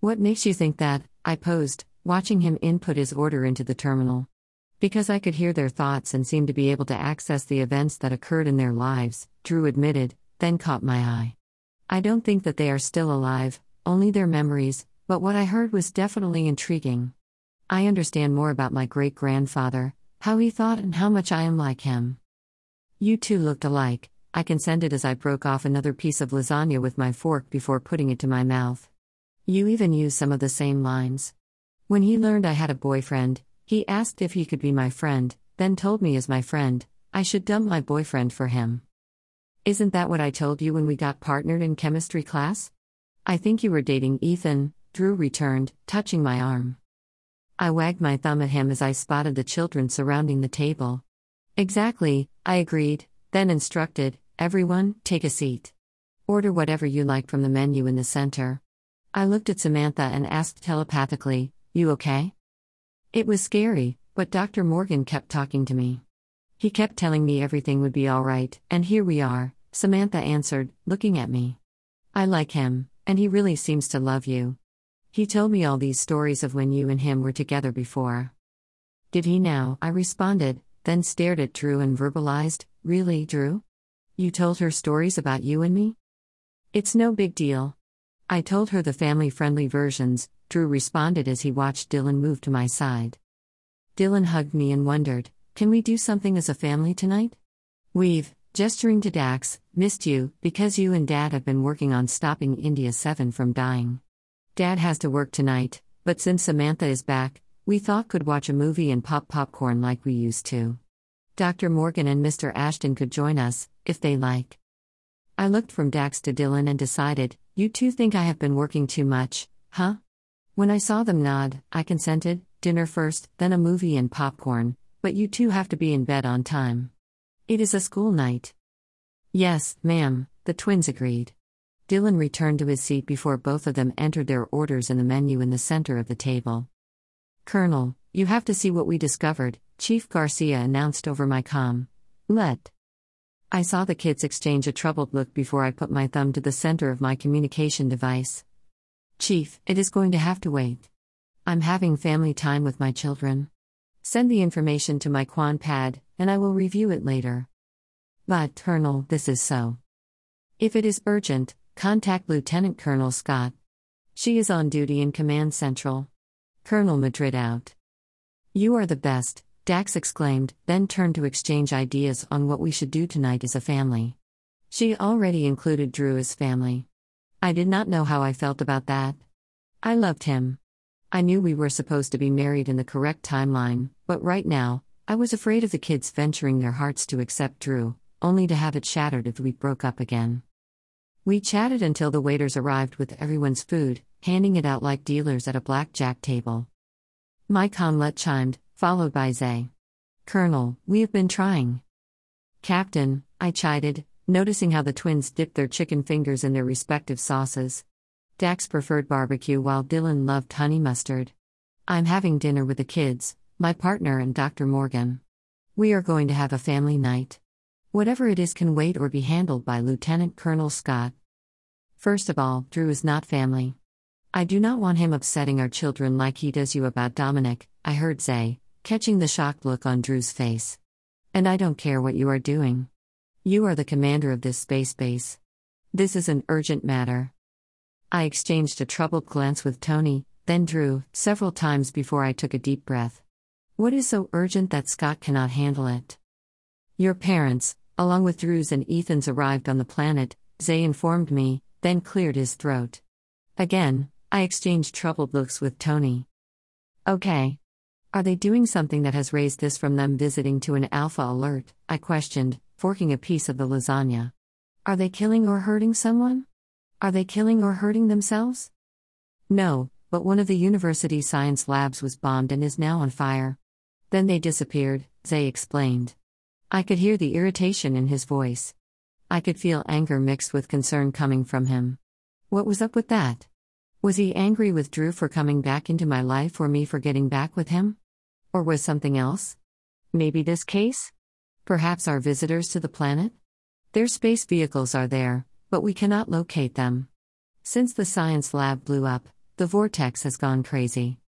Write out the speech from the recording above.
What makes you think that? I posed, watching him input his order into the terminal. Because I could hear their thoughts and seemed to be able to access the events that occurred in their lives, Drew admitted, then caught my eye. I don't think that they are still alive, only their memories, but what I heard was definitely intriguing. I understand more about my great grandfather, how he thought, and how much I am like him. You two looked alike, I consented as I broke off another piece of lasagna with my fork before putting it to my mouth. You even used some of the same lines. When he learned I had a boyfriend, he asked if he could be my friend, then told me as my friend, I should dump my boyfriend for him. Isn't that what I told you when we got partnered in chemistry class? I think you were dating Ethan, Drew returned, touching my arm. I wagged my thumb at him as I spotted the children surrounding the table. Exactly, I agreed, then instructed everyone, take a seat. Order whatever you like from the menu in the center. I looked at Samantha and asked telepathically, You okay? It was scary, but Dr. Morgan kept talking to me. He kept telling me everything would be all right, and here we are, Samantha answered, looking at me. I like him, and he really seems to love you. He told me all these stories of when you and him were together before. Did he now? I responded, then stared at Drew and verbalized, Really, Drew? You told her stories about you and me? It's no big deal. I told her the family friendly versions, Drew responded as he watched Dylan move to my side. Dylan hugged me and wondered, Can we do something as a family tonight? We've, gesturing to Dax, missed you, because you and Dad have been working on stopping India 7 from dying. Dad has to work tonight, but since Samantha is back, we thought could watch a movie and pop popcorn like we used to. Dr. Morgan and Mr. Ashton could join us, if they like. I looked from Dax to Dylan and decided, You two think I have been working too much, huh? When I saw them nod, I consented dinner first, then a movie and popcorn, but you two have to be in bed on time. It is a school night. Yes, ma'am, the twins agreed. Dylan returned to his seat before both of them entered their orders in the menu in the center of the table. Colonel, you have to see what we discovered, Chief Garcia announced over my com. Let. I saw the kids exchange a troubled look before I put my thumb to the center of my communication device. Chief, it is going to have to wait. I'm having family time with my children. Send the information to my Quan pad, and I will review it later. But, Colonel, this is so. If it is urgent, contact Lieutenant Colonel Scott. She is on duty in Command Central. Colonel Madrid out. You are the best, Dax exclaimed, then turned to exchange ideas on what we should do tonight as a family. She already included Drew as family. I did not know how I felt about that. I loved him. I knew we were supposed to be married in the correct timeline, but right now, I was afraid of the kids venturing their hearts to accept Drew, only to have it shattered if we broke up again. We chatted until the waiters arrived with everyone's food, handing it out like dealers at a blackjack table. My conlet chimed, followed by Zay. Colonel, we have been trying. Captain, I chided, noticing how the twins dipped their chicken fingers in their respective sauces. Dax preferred barbecue while Dylan loved honey mustard. I'm having dinner with the kids, my partner, and Dr. Morgan. We are going to have a family night. Whatever it is can wait or be handled by Lieutenant Colonel Scott. First of all, Drew is not family. I do not want him upsetting our children like he does you about Dominic, I heard Zay, catching the shocked look on Drew's face. And I don't care what you are doing. You are the commander of this space base. This is an urgent matter. I exchanged a troubled glance with Tony, then Drew, several times before I took a deep breath. What is so urgent that Scott cannot handle it? Your parents, along with Drew's and Ethan's, arrived on the planet, Zay informed me, then cleared his throat. Again, I exchanged troubled looks with Tony. Okay. Are they doing something that has raised this from them visiting to an alpha alert? I questioned, forking a piece of the lasagna. Are they killing or hurting someone? Are they killing or hurting themselves? No, but one of the university science labs was bombed and is now on fire. Then they disappeared, Zay explained. I could hear the irritation in his voice. I could feel anger mixed with concern coming from him. What was up with that? Was he angry with Drew for coming back into my life or me for getting back with him? Or was something else? Maybe this case? Perhaps our visitors to the planet? Their space vehicles are there, but we cannot locate them. Since the science lab blew up, The vortex has gone crazy.